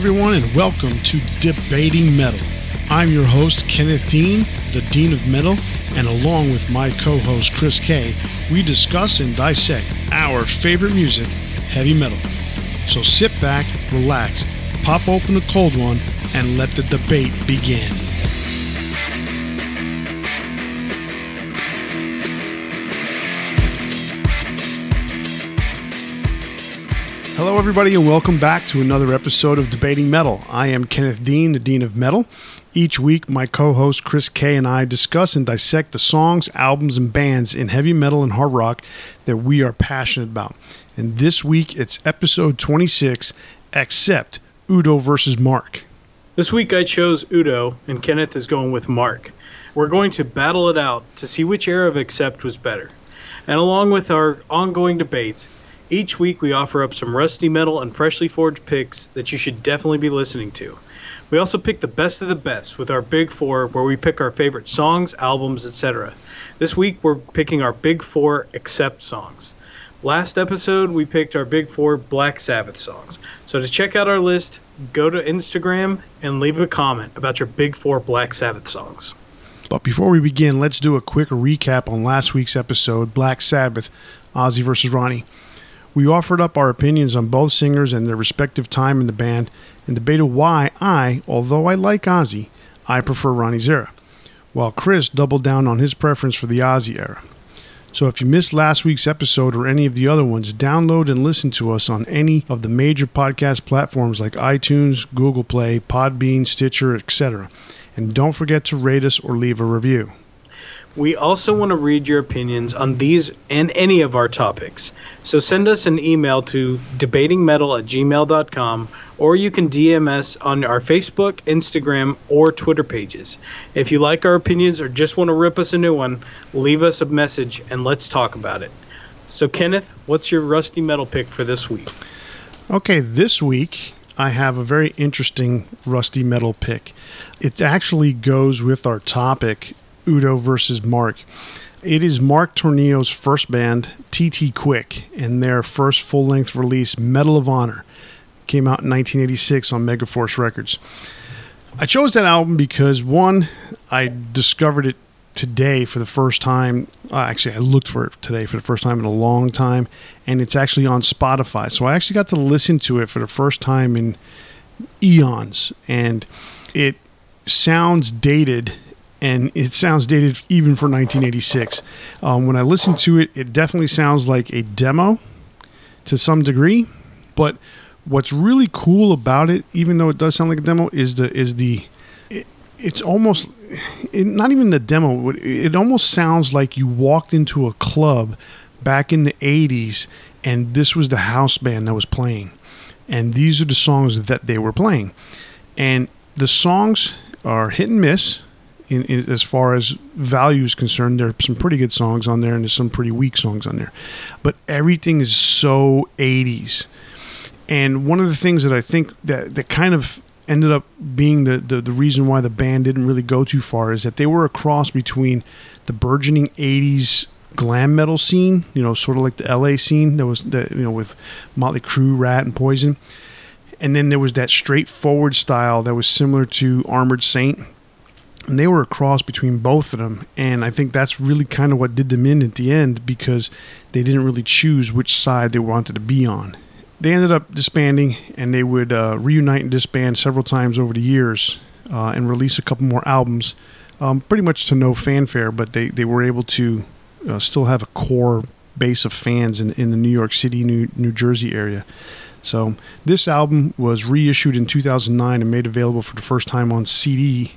everyone, and welcome to Debating Metal. I'm your host, Kenneth Dean, the Dean of Metal, and along with my co host, Chris Kaye, we discuss and dissect our favorite music, heavy metal. So sit back, relax, pop open a cold one, and let the debate begin. Hello, everybody, and welcome back to another episode of Debating Metal. I am Kenneth Dean, the Dean of Metal. Each week, my co host Chris Kaye and I discuss and dissect the songs, albums, and bands in heavy metal and hard rock that we are passionate about. And this week, it's episode 26 Accept Udo versus Mark. This week, I chose Udo, and Kenneth is going with Mark. We're going to battle it out to see which era of Accept was better. And along with our ongoing debates, each week, we offer up some rusty metal and freshly forged picks that you should definitely be listening to. We also pick the best of the best with our Big Four, where we pick our favorite songs, albums, etc. This week, we're picking our Big Four Accept songs. Last episode, we picked our Big Four Black Sabbath songs. So to check out our list, go to Instagram and leave a comment about your Big Four Black Sabbath songs. But before we begin, let's do a quick recap on last week's episode Black Sabbath, Ozzy versus Ronnie. We offered up our opinions on both singers and their respective time in the band and debated why I, although I like Ozzy, I prefer Ronnie's era, while Chris doubled down on his preference for the Ozzy era. So if you missed last week's episode or any of the other ones, download and listen to us on any of the major podcast platforms like iTunes, Google Play, Podbean, Stitcher, etc. And don't forget to rate us or leave a review. We also want to read your opinions on these and any of our topics. So send us an email to debatingmetal at gmail.com or you can DM us on our Facebook, Instagram, or Twitter pages. If you like our opinions or just want to rip us a new one, leave us a message and let's talk about it. So, Kenneth, what's your rusty metal pick for this week? Okay, this week I have a very interesting rusty metal pick. It actually goes with our topic Udo versus Mark. It is Mark Tornillo's first band, TT Quick, and their first full length release, Metal of Honor, came out in 1986 on Megaforce Records. I chose that album because, one, I discovered it today for the first time. Uh, actually, I looked for it today for the first time in a long time, and it's actually on Spotify. So I actually got to listen to it for the first time in eons, and it sounds dated and it sounds dated even for 1986. Um, when I listen to it, it definitely sounds like a demo to some degree. But what's really cool about it, even though it does sound like a demo, is the is the it, it's almost it, not even the demo. It almost sounds like you walked into a club back in the 80s, and this was the house band that was playing, and these are the songs that they were playing, and the songs are hit and miss in, in, as far as value is concerned. There are some pretty good songs on there, and there's some pretty weak songs on there. But everything is so 80s. And one of the things that I think that, that kind of ended up being the, the, the reason why the band didn't really go too far is that they were a cross between the burgeoning 80s glam metal scene, you know, sort of like the LA scene that was, that, you know, with Motley Crue, Ratt, and Poison. And then there was that straightforward style that was similar to Armored Saint, and they were a cross between both of them. And i think that's really kind of what did them in at the end because they didn't really choose which side they wanted to be on. They ended up disbanding and they would uh, reunite and disband several times over the years uh, and release a couple more albums um, pretty much to no fanfare but they, they were able to uh, still have a core base of fans in, in the new york city new, new jersey area. So this album was reissued in 2009 and made available for the first time on cd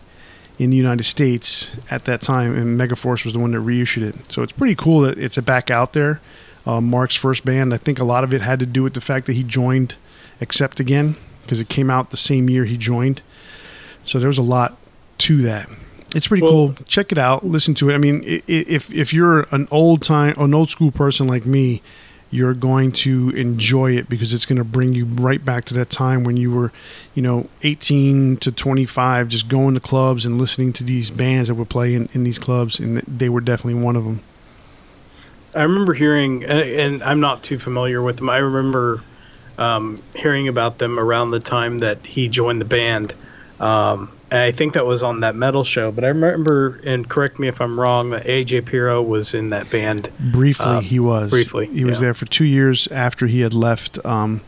in the United States at that time, and Megaforce was the one that reissued it. So it's pretty cool that it's back out there. Uh, Mark's first band. I think a lot of it had to do with the fact that he joined Accept again because it came out the same year he joined. So there was a lot to that. It's pretty well, cool. Check it out. Listen to it. I mean, if if you're an old time, an old school person like me, you're going to enjoy it because it's going to bring you right back to that time when you were, you know, 18 to 25, just going to clubs and listening to these bands that would play in, in these clubs, and they were definitely one of them. I remember hearing, and I'm not too familiar with them. I remember um, hearing about them around the time that he joined the band. Um, I think that was on that metal show. But I remember, and correct me if I'm wrong, that AJ Pero was in that band. Briefly, Um, he was. briefly, he was there for two years after he had left. Um,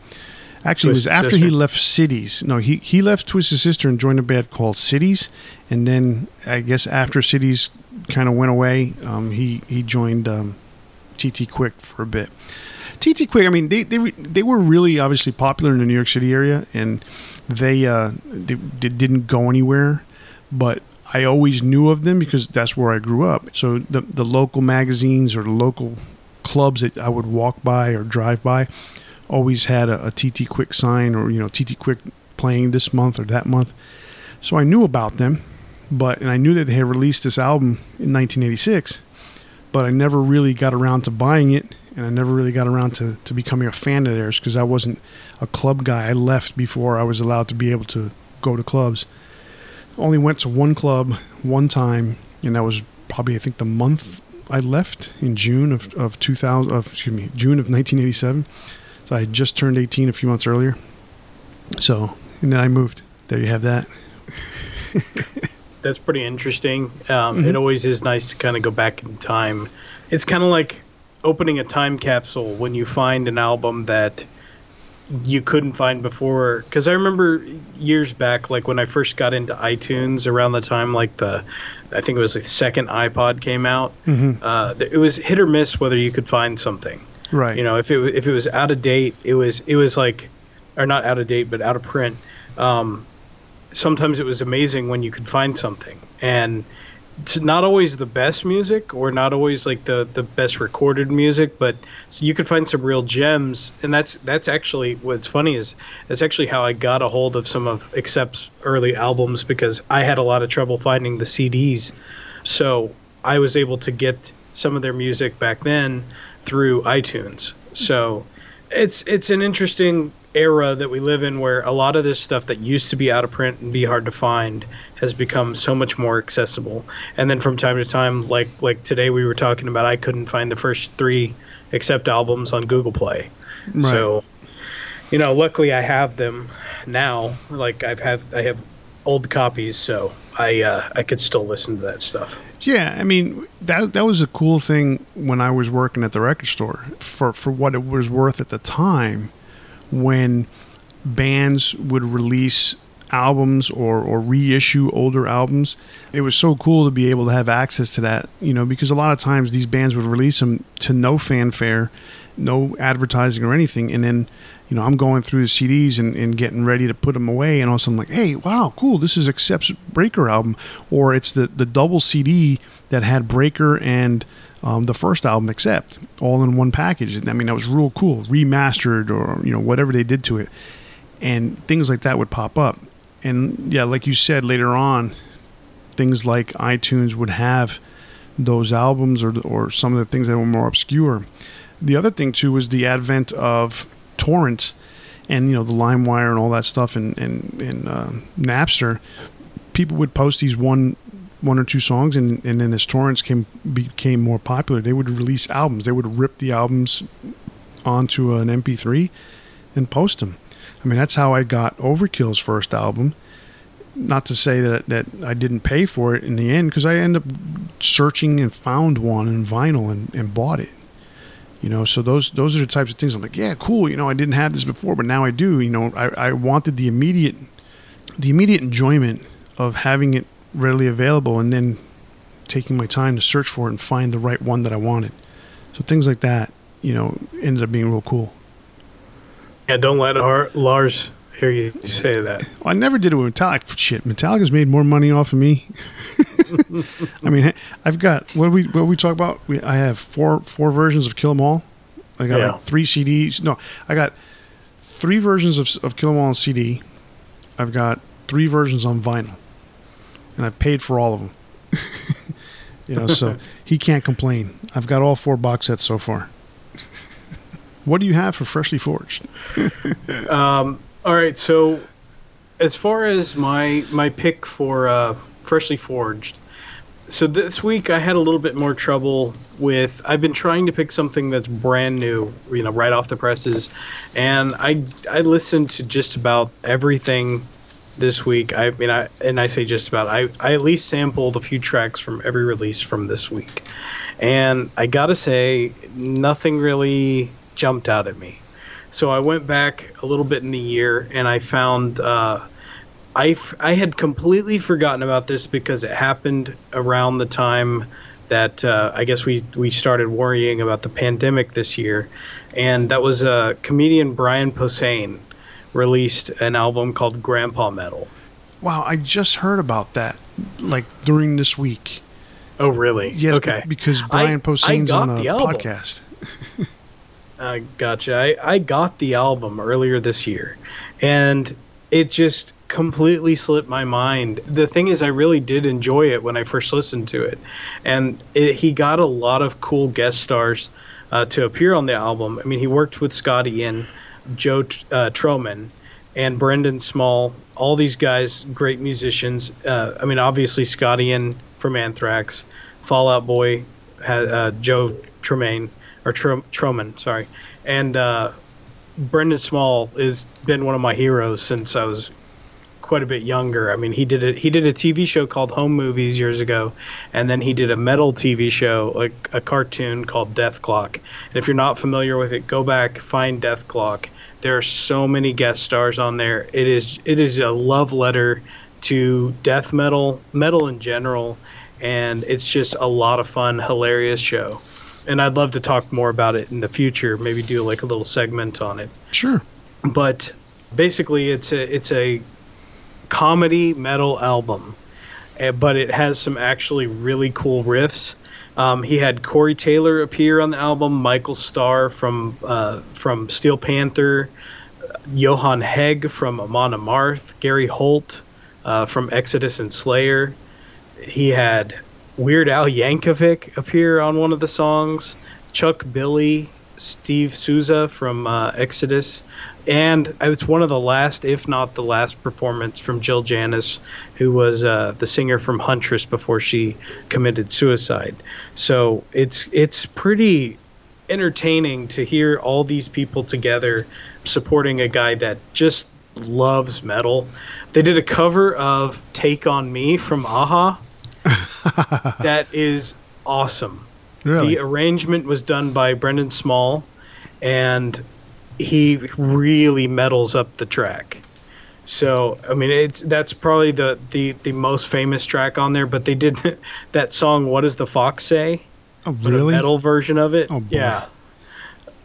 actually, it was Twisted after he left Cities. No, he he left Twisted Sister and joined a band called Cities, and then I guess after Cities kind of went away, um, he he joined um, TT Quick for a bit. TT Quick, I mean, they they they were really obviously popular in the New York City area, and they uh, didn't go anywhere, but I always knew of them because that's where I grew up. So the the local magazines or the local clubs that I would walk by or drive by always had a, a TT Quick sign or you know TT Quick playing this month or that month. So I knew about them, but and I knew that they had released this album in 1986, but I never really got around to buying it, and I never really got around to, to becoming a fan of theirs because I wasn't a club guy. I left before I was allowed to be able to go to clubs. Only went to one club one time, and that was probably I think the month I left in June of, of 2000. Of, excuse me, June of 1987. So I had just turned 18 a few months earlier. So and then I moved. There you have that. That's pretty interesting. Um, Mm-hmm. It always is nice to kind of go back in time. It's kind of like opening a time capsule when you find an album that you couldn't find before. Because I remember years back, like when I first got into iTunes around the time, like the, I think it was the second iPod came out. Mm-hmm. Uh, it was hit or miss whether you could find something. Right. You know, if it if it was out of date, it was it was like, or not out of date, but out of print. Um, sometimes it was amazing when you could find something, and it's not always the best music or not always like the the best recorded music, but so you could find some real gems, and that's that's actually what's funny is that's actually how I got a hold of some of Accept's early albums because I had a lot of trouble finding the CDs, so I was able to get some of their music back then through iTunes. So it's it's an interesting era that we live in where a lot of this stuff that used to be out of print and be hard to find has become so much more accessible. And then from time to time, like like today we were talking about, I couldn't find the first three Accept albums on Google Play. Right. So you know, luckily I have them now. Like I've have I have old copies, so I uh, I could still listen to that stuff. Yeah, I mean that that was a cool thing when I was working at the record store for for what it was worth at the time when bands would release albums or or reissue older albums. It was so cool to be able to have access to that, you know, because a lot of times these bands would release them to no fanfare, no advertising or anything, and then you know, I'm going through the CDs and, and getting ready to put them away, and all of a sudden, I'm like, hey, wow, cool, this is Accept's Breaker album, or it's the, the double CD that had Breaker and um, the first album, Accept all in one package. I mean, that was real cool, remastered, or you know, whatever they did to it, and things like that would pop up. And yeah, like you said later on, things like iTunes would have those albums or or some of the things that were more obscure. The other thing too was the advent of torrents and you know the LimeWire and all that stuff and and, and uh, Napster. People would post these one one or two songs and and then as torrents came became more popular, they would release albums. They would rip the albums onto an MP3 and post them. I mean, that's how I got Overkill's first album. Not to say that that I didn't pay for it in the end, because I ended up searching and found one in vinyl and, and bought it. You know, so those those are the types of things I'm like, yeah, cool. You know, I didn't have this before, but now I do. You know, I, I wanted the immediate the immediate enjoyment of having it readily available, and then taking my time to search for it and find the right one that I wanted. So things like that, you know, ended up being real cool. Yeah, don't let Lars hear you say that. Well, I never did it with Metallica. Shit, Metallica's made more money off of me. I mean, I've got what we what we talk about. We, I have four four versions of Kill 'Em All. I got Yeah. like three CDs. No, I got three versions of of Kill 'Em All on CD. I've got three versions on vinyl, and I've paid for all of them. you know, so he can't complain. I've got all four box sets so far. what do you have for Freshly Forged? Um, all right, so as far as my my pick for uh, freshly forged, so this week I had a little bit more trouble with. I've been trying to pick something that's brand new, you know, right off the presses, and I I listened to just about everything this week. I mean, I and I say just about. I I at least sampled a few tracks from every release from this week, and I gotta say, nothing really jumped out at me. So I went back a little bit in the year, and I found. Uh, I, I had completely forgotten about this because it happened around the time that uh, I guess we, we started worrying about the pandemic this year. And that was uh, comedian Brian Posehn released an album called Grandpa Metal. Wow, I just heard about that like during this week. Oh, really? Yes, okay. because Brian Posehn's on a podcast. I gotcha. I, I got the album earlier this year, and it just completely slipped my mind. The thing is, I really did enjoy it when I first listened to it, and it, he got a lot of cool guest stars uh, to appear on the album. I mean, he worked with Scott Ian, Joe uh, Trohman, and Brendan Small. All these guys, great musicians. Uh, I mean, obviously Scott Ian from Anthrax, Fallout Boy, uh, Joe Tremaine or Tro- Trohman, sorry, and uh, Brendan Small has been one of my heroes since I was quite a bit younger. I mean, he did a he did a TV show called Home Movies years ago, and then he did a metal TV show, like a cartoon called Dethklok. And if you're not familiar with it, go back find Dethklok. There are so many guest stars on there. It is it is a love letter to death metal, metal in general, and it's just a lot of fun, hilarious show. And I'd love to talk more about it in the future. Maybe do like a little segment on it. Sure. But basically, it's a it's a comedy metal album, eh, but it has some actually really cool riffs. Um, he had Corey Taylor appear on the album, Michael Starr from uh, from Steel Panther, Johan Hegg from Amon Amarth, Gary Holt uh, from Exodus and Slayer. He had Weird Al Yankovic appear on one of the songs, Chuck Billy, Steve Souza from uh, Exodus, and it's one of the last, if not the last, performance from Jill Janus, who was uh, the singer from Huntress before she committed suicide. So it's it's pretty entertaining to hear all these people together supporting a guy that just loves metal. They did a cover of "Take on Me" from a-ha. that is awesome. Really? The arrangement was done by Brendan Small, and he really metals up the track. So I mean, it's that's probably the, the, the most famous track on there. But they did that song. What does the fox say? Oh, really? The metal version of it. Oh, boy. Yeah.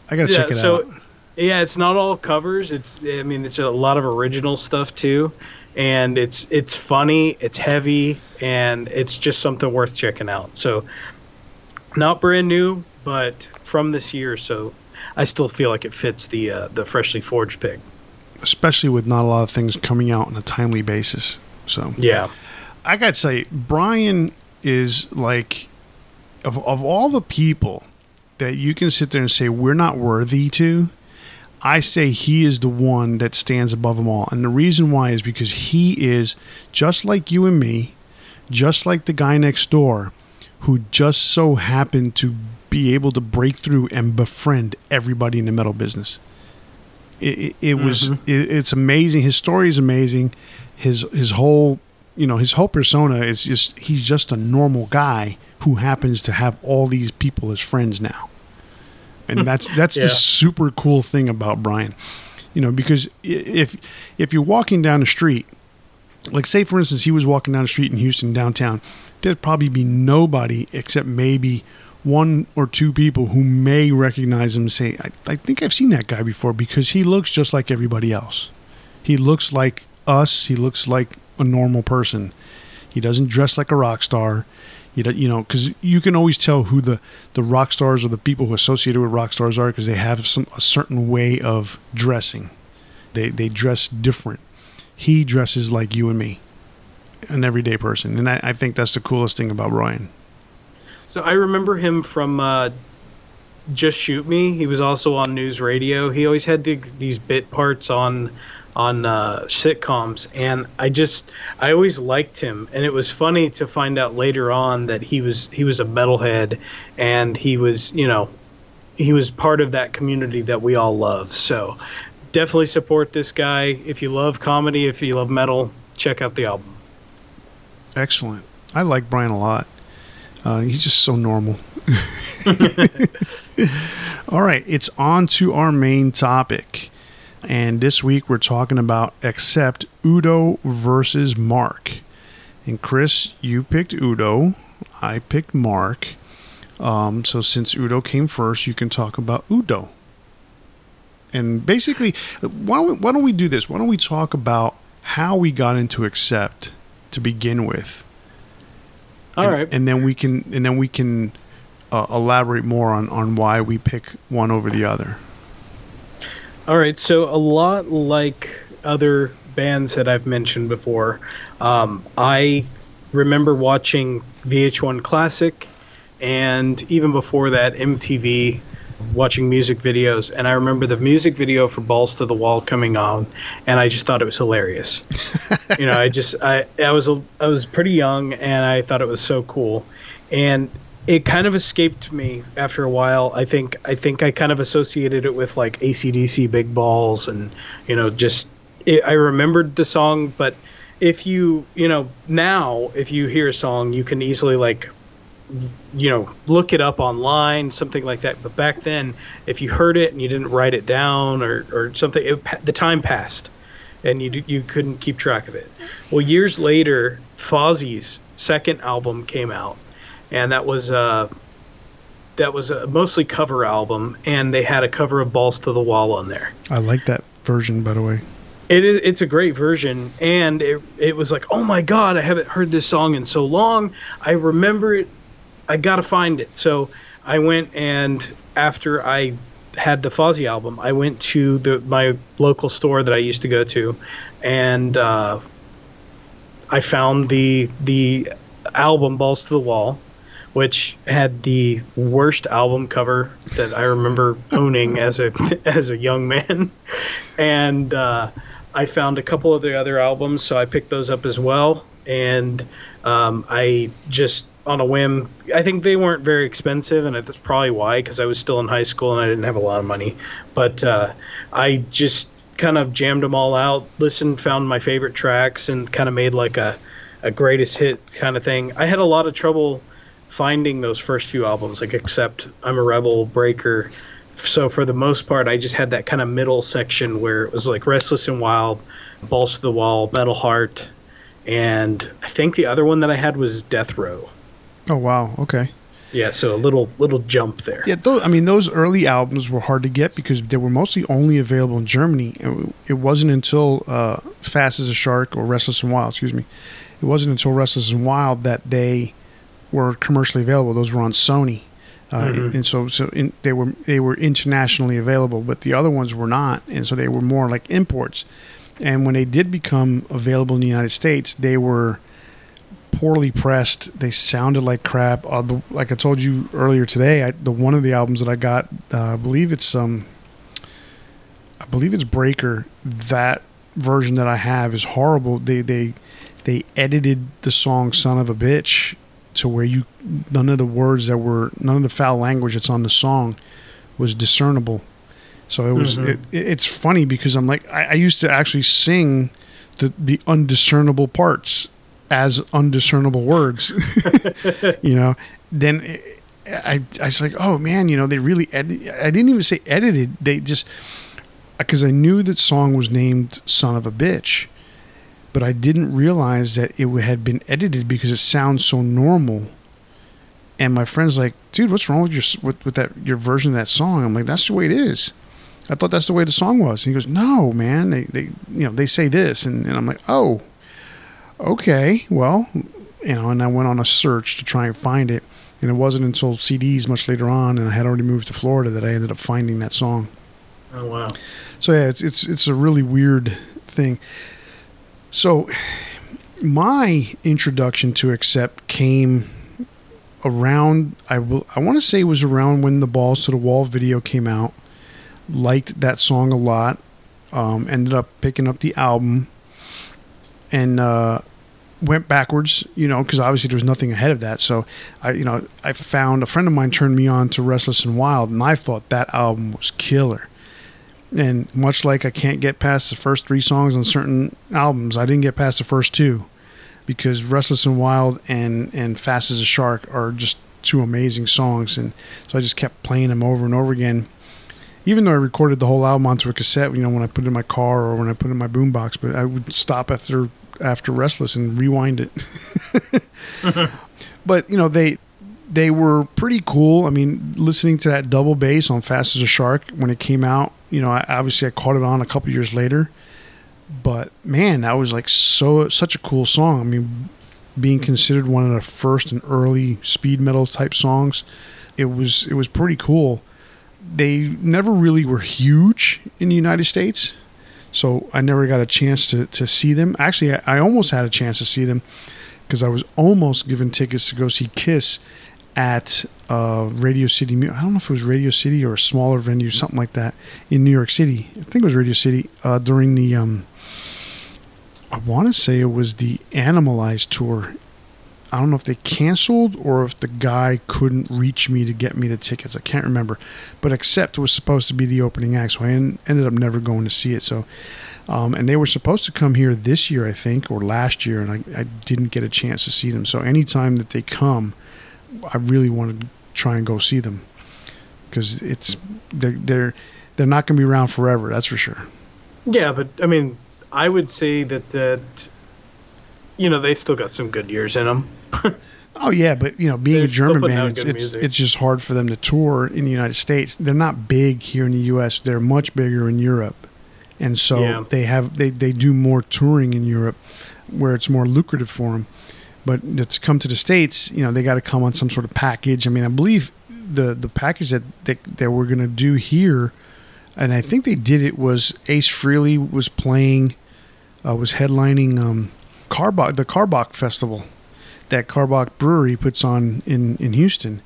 I gotta yeah, check it so, out. Yeah, it's not all covers. It's I mean, it's a lot of original stuff too, and it's it's funny, it's heavy, and it's just something worth checking out. So, not brand new, but from this year. So I still feel like it fits the uh, the freshly forged pick. Especially with not a lot of things coming out on a timely basis. So yeah, I gotta say, Brian is like of of all the people that you can sit there and say we're not worthy to. I say he is the one that stands above them all. And the reason why is because he is just like you and me, just like the guy next door, who just so happened to be able to break through and befriend everybody in the metal business. It, it, it mm-hmm. was it, it's amazing. His story is amazing. His his whole you know his whole persona is just he's just a normal guy who happens to have all these people as friends now, and that's that's yeah. the super cool thing about Brian. You know because if if you're walking down the street, like say for instance he was walking down the street in Houston downtown, there'd probably be nobody except maybe one or two people who may recognize him say, I, I think I've seen that guy before because he looks just like everybody else. He looks like us. He looks like a normal person. He doesn't dress like a rock star. You you know, because you can always tell who the, the rock stars or the people who associated with rock stars are because they have some a certain way of dressing. They they dress different. He dresses like you and me, an everyday person, and I, I think that's the coolest thing about Brian. So I remember him from uh, Just Shoot Me. He was also on news radio. He always had the, these bit parts on on uh, sitcoms, and I just I always liked him, and it was funny to find out later on that he was he was a metalhead, and he was you know he was part of that community that we all love. So definitely support this guy if you love comedy, if you love metal, check out the album. Excellent. I like Brian a lot. Uh, he's just so normal. All right, it's on to our main topic. And this week we're talking about Accept Udo versus Mark. And Chris, you picked Udo. I picked Mark. Um, so since Udo came first, you can talk about Udo. And basically, why don't, we, why don't we do this? Why don't we talk about how we got into Accept to begin with? All and, right, and then we can and then we can uh, elaborate more on on why we pick one over the other. All right, so a lot like other bands that I've mentioned before, um, I remember watching VH1 Classic, and even before that, MTV, watching music videos. And I remember the music video for Balls to the Wall coming on, and I just thought it was hilarious. you know, I just I I was a, I was pretty young, and I thought it was so cool, and it kind of escaped me after a while. I think I think I kind of associated it with like ACDC Big Balls and you know just it, I remembered the song, but if you you know now if you hear a song, you can easily like you know look it up online, something like that. But back then, if you heard it and you didn't write it down or or something, it, the time passed. And you you couldn't keep track of it. Well, years later, Fozzy's second album came out, and that was uh, that was a mostly cover album, and they had a cover of "Balls to the Wall" on there. I like that version, by the way. It is it's a great version, and it it was like, oh my god, I haven't heard this song in so long. I remember it. I gotta find it. So I went and after I had the Fozzy album, I went to the my local store that I used to go to, and uh, I found the the album "Balls to the Wall." which had the worst album cover that I remember owning as a as a young man, and uh, I found a couple of the other albums, so I picked those up as well, and um, I just on a whim. I think they weren't very expensive, and that's probably why, because I was still in high school and I didn't have a lot of money. But uh, I just kind of jammed them all out, listened, found my favorite tracks, and kind of made like a a greatest hit kind of thing. I had a lot of trouble finding those first few albums, like Accept I'm a Rebel, Breaker. So for the most part, I just had that kind of middle section where it was like Restless and Wild, Balls to the Wall, Metal Heart, and I think the other one that I had was Death Row. Oh wow, okay. Yeah, so a little little jump there. Yeah, those, I mean those early albums were hard to get because they were mostly only available in Germany. It wasn't until uh, Fast as a Shark or Restless and Wild, excuse me, it wasn't until Restless and Wild that they were commercially available. Those were on Sony, uh, mm-hmm. and so so in, they were they were internationally available, but the other ones were not, and so they were more like imports. And when they did become available in the United States, they were poorly pressed. They sounded like crap. Uh, the, like I told you earlier today, I, the one of the albums that I got, uh, I believe it's um, I believe it's Breaker. That version that I have is horrible. They they they edited the song "Son of a Bitch" to where you none of the words that were none of the foul language that's on the song was discernible. So it was mm-hmm. it, it's funny because I'm like I, I used to actually sing the the undiscernible parts as undiscernible words, you know. Then I I was like, oh man, you know, they really edit. I didn't even say edited. They just uh, because I knew that song was named "Son of a Bitch," but I didn't realize that it had been edited because it sounds so normal. And my friend's like, "Dude, what's wrong with your with, with that your version of that song?" I'm like, "That's the way it is." I thought that's the way the song was. And he goes, "No, man. They they you know they say this," and, and I'm like, "Oh, okay. Well, you know." And I went on a search to try and find it, and it wasn't until CDs much later on, and I had already moved to Florida that I ended up finding that song. Oh wow! So yeah, it's it's it's a really weird thing. So, my introduction to Accept came around. I will. I want to say it was around when the Balls to the Wall video came out. Liked that song a lot. Um, ended up picking up the album and uh, went backwards, you know, because obviously there was nothing ahead of that. So I, you know, I found a friend of mine turned me on to Restless and Wild, and I thought that album was killer. And much like I can't get past the first three songs on certain albums, I didn't get past the first two because Restless and Wild and and Fast as a Shark are just two amazing songs, and so I just kept playing them over and over again. Even though I recorded the whole album onto a cassette, you know, when I put it in my car or when I put it in my boombox, but I would stop after after Restless and rewind it. but you know they they were pretty cool. I mean, listening to that double bass on "Fast as a Shark" when it came out, you know, I, obviously I caught it on a couple years later. But man, that was like so such a cool song. I mean, being considered one of the first and early speed metal type songs, it was it was pretty cool. They never really were huge in the United States so I never got a chance to, to see them. Actually, I, I almost had a chance to see them because I was almost given tickets to go see Kiss at uh, Radio City. I don't know if it was Radio City or a smaller venue, something like that, in New York City. I think it was Radio City uh, during the. Um, I want to say it was the Animalized tour I don't know if they canceled or if the guy couldn't reach me to get me the tickets. I can't remember. But Accept was supposed to be the opening act, so I en- ended up never going to see it. So, um, and they were supposed to come here this year, I think, or last year, and I, I didn't get a chance to see them. So anytime that they come, I really want to try and go see them because it's they're they're they're not going to be around forever. That's for sure. Yeah, but I mean, I would say that that you know they still got some good years in them. oh yeah, but you know, being They're a German band, it's, it's, it's, just hard for them to tour in the United States. They're not big here in the U.S. They're much bigger in Europe, and so yeah. they have they they do more touring in Europe, where it's more lucrative for them. But to come to the states, you know, they got to come on some sort of package. I mean, I believe the the package that that, that we're going to do here, and I think they did it was Ace Frehley was playing, uh, was headlining um, Karbach the Karbach Festival that Karbach Brewery puts on in, in Houston,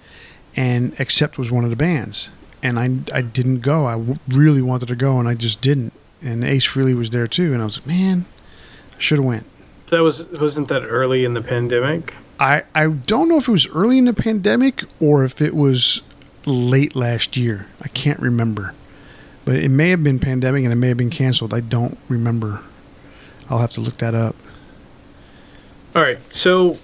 and Accept was one of the bands. And I, I didn't go. I w- really wanted to go, and I just didn't. And Ace Frehley was there too, and I was like, man, I should have went. That was wasn't that early in the pandemic? I I don't know if it was early in the pandemic or if it was late last year. I can't remember, but it may have been pandemic and it may have been canceled. I don't remember. I'll have to look that up. All right, so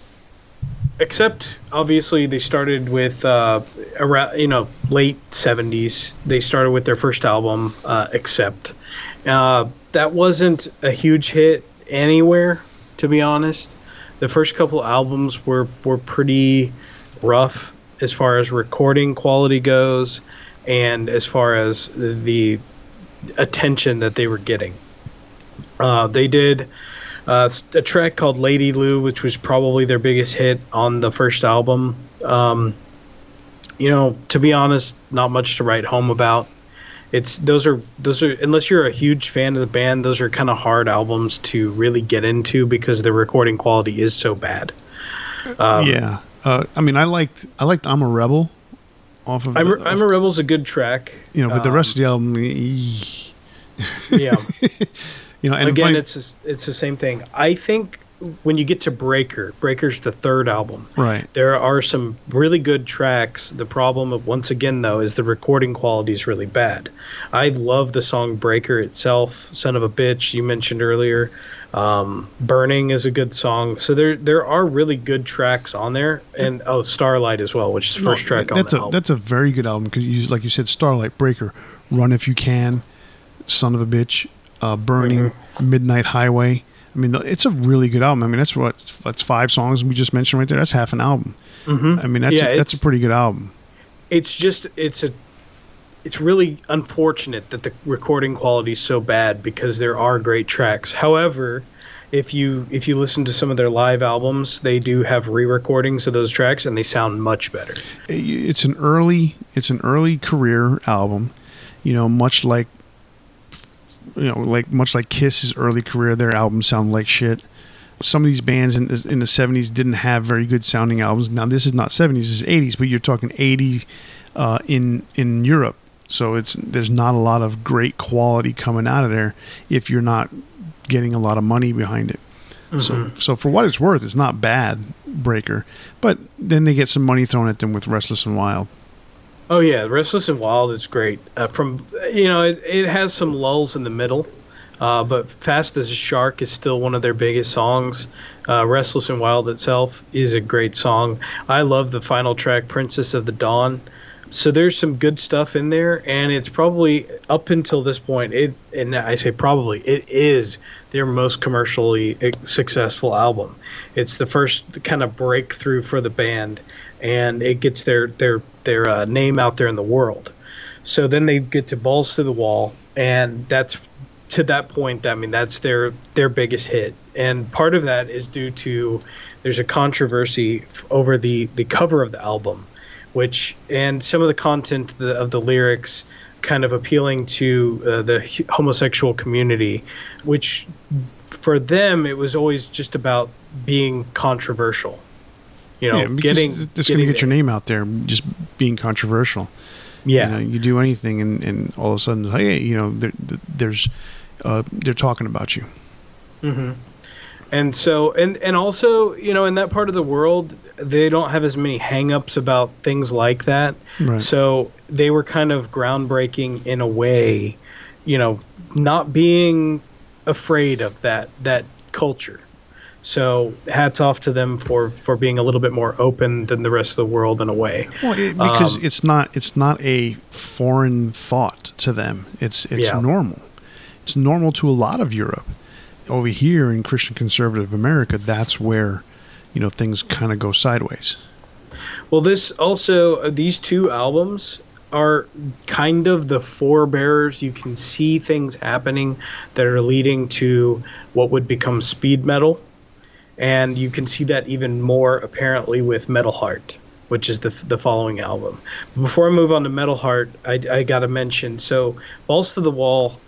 Accept obviously they started with uh, around you know late 70s they started with their first album uh, Accept uh, that wasn't a huge hit anywhere to be honest. The first couple albums were were pretty rough as far as recording quality goes and as far as the attention that they were getting. Uh, they did uh, a track called Lady Lou, which was probably their biggest hit on the first album. Um, you know, to be honest, not much to write home about. It's those are those are unless you're a huge fan of the band, those are kind of hard albums to really get into because the recording quality is so bad. Um, yeah, uh, I mean, I liked I liked I'm a Rebel off of. I'm, the, I'm a Rebel's a good track. You know, but um, the rest of the album, yeah. You know, and again, it's just, it's the same thing. I think when you get to Breaker, Breaker's the third album. Right. There are some really good tracks. The problem, of, once again, though, is the recording quality is really bad. I love the song Breaker itself. Son of a bitch, you mentioned earlier. Um, Burning is a good song. So there there are really good tracks on there, and oh, Starlight as well, which is the first track that's on the a, album. That's a very good album because, you, like you said, Starlight, Breaker, Run If You Can, Son of a Bitch, uh, Burning. Midnight Highway. I mean, it's a really good album. I mean, that's what that's five songs we just mentioned right there. That's half an album. Mm-hmm. I mean, that's yeah, a, that's a pretty good album. It's just it's a it's really unfortunate that the recording quality is so bad because there are great tracks. However, if you if you listen to some of their live albums, they do have re-recordings of those tracks and they sound much better. It's an early it's an early career album, you know, much like you know, like much like Kiss's early career, their albums sound like shit. Some of these bands in the, in the 70s didn't have very good sounding albums. Now this is not 70s, this is 80s, but you're talking 80s uh, in in Europe. So it's there's not a lot of great quality coming out of there if you're not getting a lot of money behind it. So, so for what it's worth, it's not bad, Breaker. But then they get some money thrown at them with Restless and Wild. Oh yeah, Restless and Wild is great. Uh, from you know, it, it has some lulls in the middle, uh, but Fast as a Shark is still one of their biggest songs. Uh, Restless and Wild itself is a great song. I love the final track, Princess of the Dawn. So there's some good stuff in there, and it's probably up until this point. It and I say probably it is their most commercially successful album. It's the first kind of breakthrough for the band, and it gets their their their uh, name out there in the world. So then they get to Balls to the Wall, and that's to that point. I mean, that's their their biggest hit, and part of that is due to there's a controversy over the the cover of the album, which and some of the content of the, of the lyrics kind of appealing to uh, the homosexual community, which for them it was always just about being controversial you know, yeah, getting it's going to get your name out there, just being controversial. Yeah, you, know, you do anything, and, and all of a sudden, hey, you know, there, there's uh, they're talking about you. Mm-hmm. And so, and and also, you know, in that part of the world, they don't have as many hangups about things like that. Right. So they were kind of groundbreaking in a way, you know, not being afraid of that that culture. So hats off to them for for being a little bit more open than the rest of the world in a way. Well, it, because um, it's not it's not a foreign thought to them. It's it's yeah. normal. It's normal to a lot of Europe. Over here in Christian conservative America, that's where you know things kind of go sideways. Well, this also uh, these two albums are kind of the forebearers. You can see things happening that are leading to what would become speed metal and you can see that even more apparently with Metal Heart, which is the the following album. Before I move on to Metal Heart, I, I got to mention so Balls to the Wall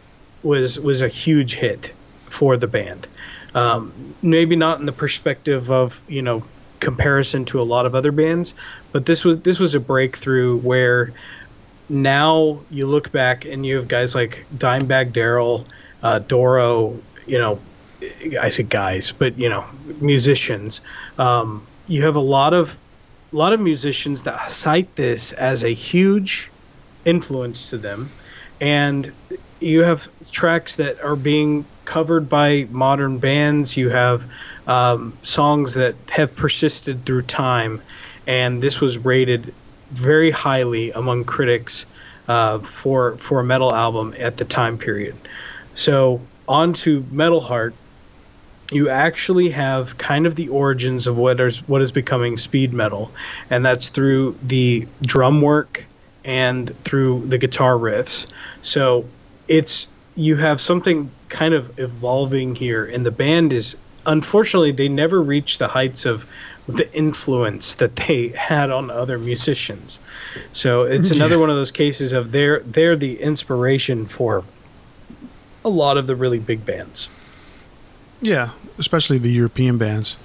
was was a huge hit for the band. Um, maybe not in the perspective of you know comparison to a lot of other bands, but this was this was a breakthrough where now you look back and you have guys like Dimebag Darrell, uh, Doro, you know, I say guys, but you know, musicians. Um, you have a lot of a lot of musicians that cite this as a huge influence to them, and you have tracks that are being covered by modern bands. You have um, songs that have persisted through time, and this was rated very highly among critics uh, for for a metal album at the time period. So on to Metal Heart you actually have kind of the origins of what is what is becoming speed metal, and that's through the drum work and through the guitar riffs. So it's you have something kind of evolving here, and the band is unfortunately they never reached the heights of the influence that they had on other musicians. So it's mm-hmm. another one of those cases of they're they're the inspiration for a lot of the really big bands. Yeah, especially the European bands.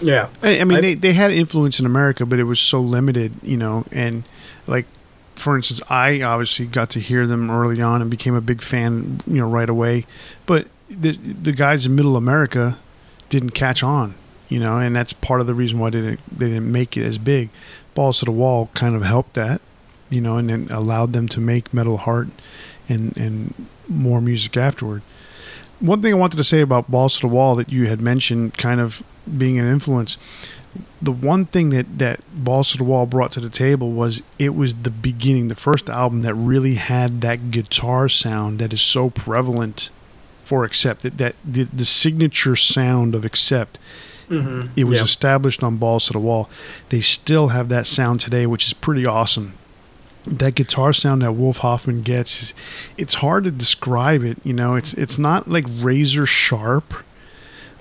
Yeah, I, I mean I, they they had influence in America, but it was so limited, you know. And like, for instance, I obviously got to hear them early on and became a big fan, you know, right away. But the the guys in Middle America didn't catch on, you know, and that's part of the reason why they didn't they didn't make it as big. Balls to the Wall kind of helped that, you know, and then allowed them to make Metal Heart and and more music afterward one thing I wanted to say about Balls to the Wall that you had mentioned, kind of being an influence. The one thing that that Balls to the Wall brought to the table was it was the beginning, the first album that really had that guitar sound that is so prevalent for Accept. That, that the, the signature sound of Accept. Mm-hmm. It was established on Balls to the Wall. They still have that sound today, which is pretty awesome that guitar sound that Wolf Hoffmann gets is it's hard to describe it. You know, it's it's not like razor sharp.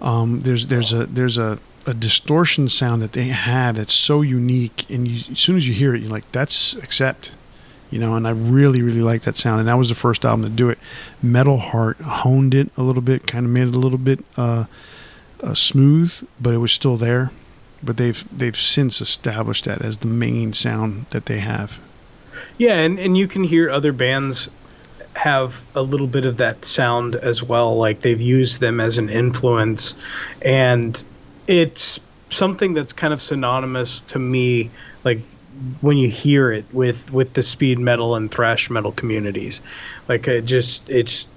Um, there's there's a there's a, a distortion sound that they have that's so unique, and you, as soon as you hear it, you're like, "That's Accept," you know. And I really really like that sound, and that was the first album to do it. Metal Heart honed it a little bit, kind of made it a little bit uh, uh, smooth, but it was still there. But they've they've since established that as the main sound that they have. Yeah, and, and you can hear other bands have a little bit of that sound as well. Like they've used them as an influence, and it's something that's kind of synonymous to me. Like when you hear it with with the speed metal and thrash metal communities, like it just it's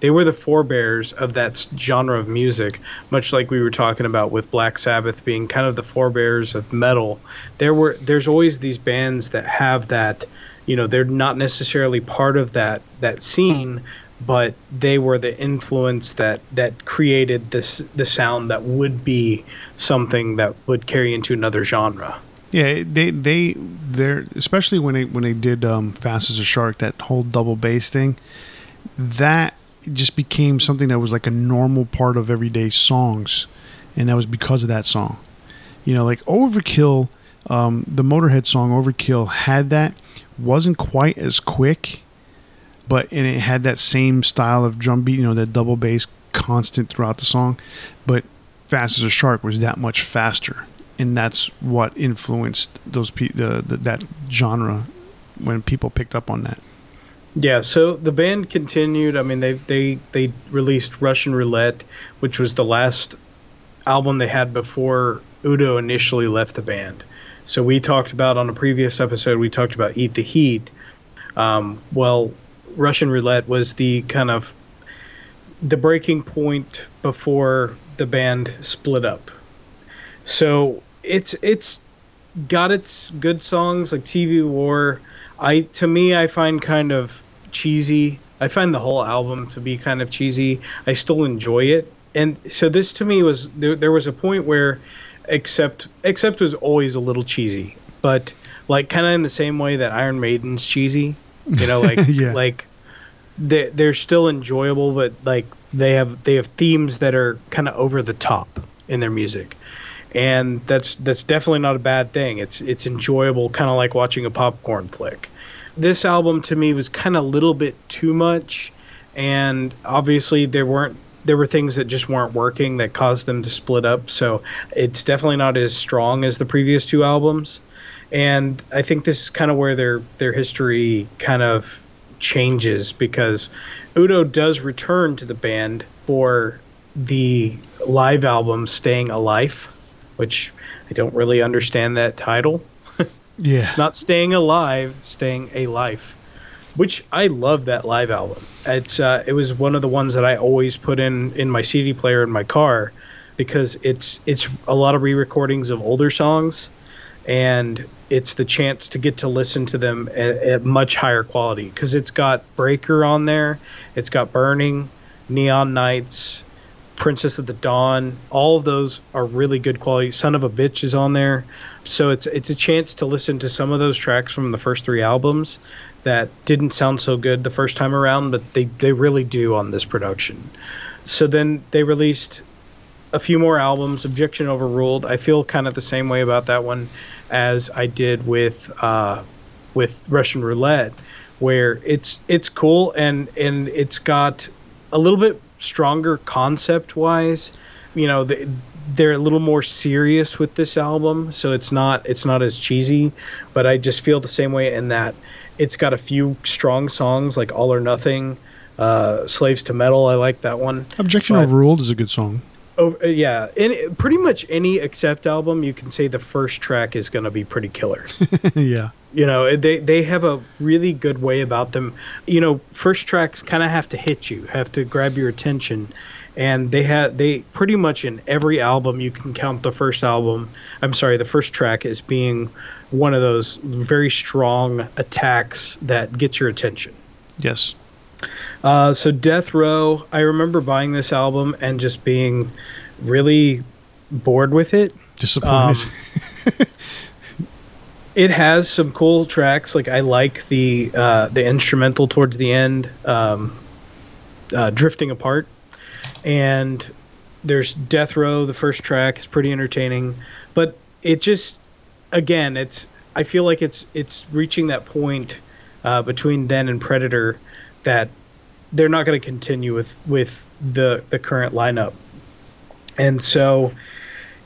they were the forebears of that genre of music, much like we were talking about with Black Sabbath being kind of the forebears of metal. There were there's always these bands that have that you know they're not necessarily part of that that scene but they were the influence that that created this the sound that would be something that would carry into another genre. Yeah they they they're especially when they when they did um, fast as a shark that whole double bass thing that just became something that was like a normal part of everyday songs and that was because of that song. You know like overkill um, the motorhead song overkill had that wasn't quite as quick, but and it had that same style of drum beat, you know, that double bass constant throughout the song. But Fast as a Shark was that much faster, and that's what influenced those pe- the, the, that genre when people picked up on that. Yeah, so the band continued. I mean, they they they released Russian Roulette, which was the last album they had before Udo initially left the band. So we talked about on a previous episode, we talked about Eat the Heat. Um, well, Russian Roulette was the kind of the breaking point before the band split up. So it's it's got its good songs like TV War. I to me I find kind of cheesy. I find the whole album to be kind of cheesy. I still enjoy it. And so this to me was there, there was a point where Accept Accept was always a little cheesy, but like kind of in the same way that Iron Maiden's cheesy. You know, like yeah. like they they're still enjoyable, but like they have they have themes that are kind of over the top in their music, and that's that's definitely not a bad thing. It's it's enjoyable, kind of like watching a popcorn flick. This album to me was kind of a little bit too much, and obviously there weren't there were things that just weren't working that caused them to split up. So it's definitely not as strong as the previous two albums. And I think this is kind of where their their history kind of changes because Udo does return to the band for the live album Staying Alive, which I don't really understand that title. yeah. Not staying alive, staying a life which I love that live album. It's uh, it was one of the ones that I always put in in my CD player in my car because it's it's a lot of re-recordings of older songs, and it's the chance to get to listen to them at, at much higher quality because it's got Breaker on there, it's got Burning, Neon Nights, Princess of the Dawn. All of those are really good quality. Son of a Bitch is on there, so it's it's a chance to listen to some of those tracks from the first three albums that didn't sound so good the first time around, but they, they really do on this production. So then they released a few more albums. Objection Overruled. I feel kind of the same way about that one as I did with uh, with Russian Roulette, where it's it's cool and and it's got a little bit stronger concept wise. You know, the, they're a little more serious with this album, so it's not it's not as cheesy. But I just feel the same way in that it's got a few strong songs like All or Nothing, uh, Slaves to Metal. I like that one. Objection but, Overruled is a good song. Oh yeah, any, pretty much any Accept album, you can say the first track is going to be pretty killer. yeah. You know, they they have a really good way about them. You know, first tracks kind of have to hit you, have to grab your attention, and they had they pretty much in every album you can count the first album. I'm sorry, the first track as being one of those very strong attacks that gets your attention. Yes. Uh, so Death Row, I remember buying this album and just being really bored with it. Disappointed. Um, it has some cool tracks. Like I like the uh, the instrumental towards the end, um, uh, "Drifting Apart," and there's Death Row. The first track is pretty entertaining, but it just again, it's I feel like it's it's reaching that point uh, between then and Predator that they're not going to continue with with the the current lineup, and so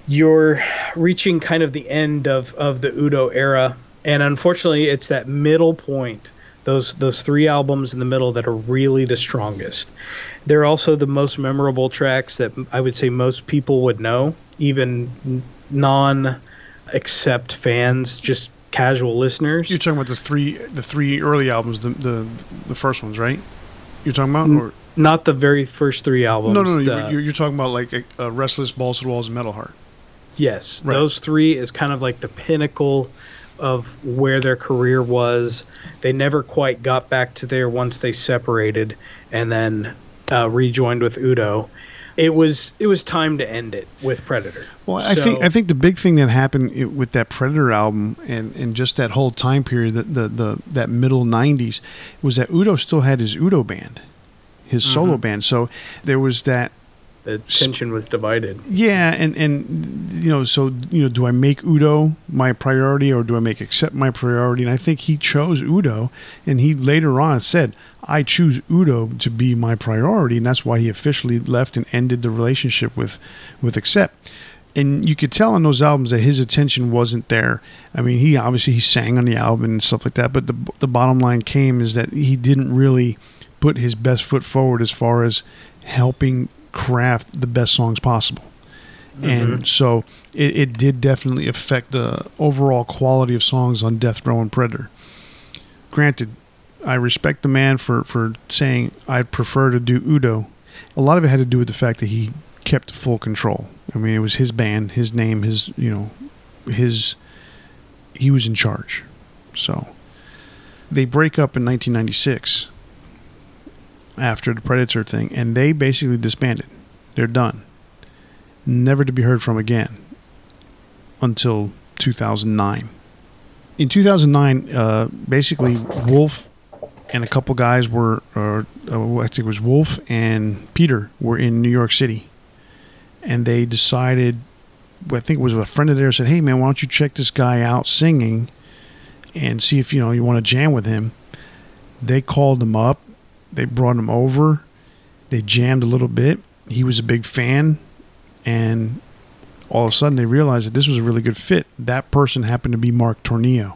you're reaching kind of the end of of the Udo era, And unfortunately, it's that middle point, those those three albums in the middle that are really the strongest. They're also the most memorable tracks that I would say most people would know, even non accept fans, just casual listeners. You're talking about the three the three early albums, the the, the first ones, right? You're talking about, or not the very first three albums. no, no, no. the- You're, you're talking about like a, a Restless Balls to the Walls and Metal Heart. Yes, Right. those three is kind of like the pinnacle of where their career was. They never quite got back to there once they separated and then uh, rejoined with Udo. It was it was time to end it with Predator. Well, I think I think the big thing that happened with that Predator album and, and just that whole time period, that the, the that middle '90s, was that Udo still had his Udo band, his solo Mm-hmm. band. So there was that the tension was divided. Yeah, and and you know, so you know, do I make Udo my priority or do I make accept my priority? And I think he chose Udo, and he later on said, "I choose Udo to be my priority," and that's why he officially left and ended the relationship with with accept. And you could tell on those albums that his attention wasn't there. I mean, he obviously he sang on the album and stuff like that, but the the bottom line came is that he didn't really put his best foot forward as far as helping craft the best songs possible. And mm-hmm. so it, it did definitely affect the overall quality of songs on Death Row and Predator. Granted, I respect the man for, for saying I'd prefer to do Udo. A lot of it had to do with the fact that he kept full control. I mean, it was his band, his name, his, you know, his, he was in charge. So they break up in 1996 after the Predator thing, and they basically disbanded. They're done. Never to be heard from again until 2009. In 2009, uh, basically, Wolf and a couple guys were, or uh, I think it was Wolf and Peter were in New York City, and they decided. I think it was a friend of theirs said, "Hey man, why don't you check this guy out singing, and see if you know you want to jam with him." They called him up. They brought him over. They jammed a little bit. He was a big fan, and all of a sudden they realized that this was a really good fit. That person happened to be Mark Tornillo.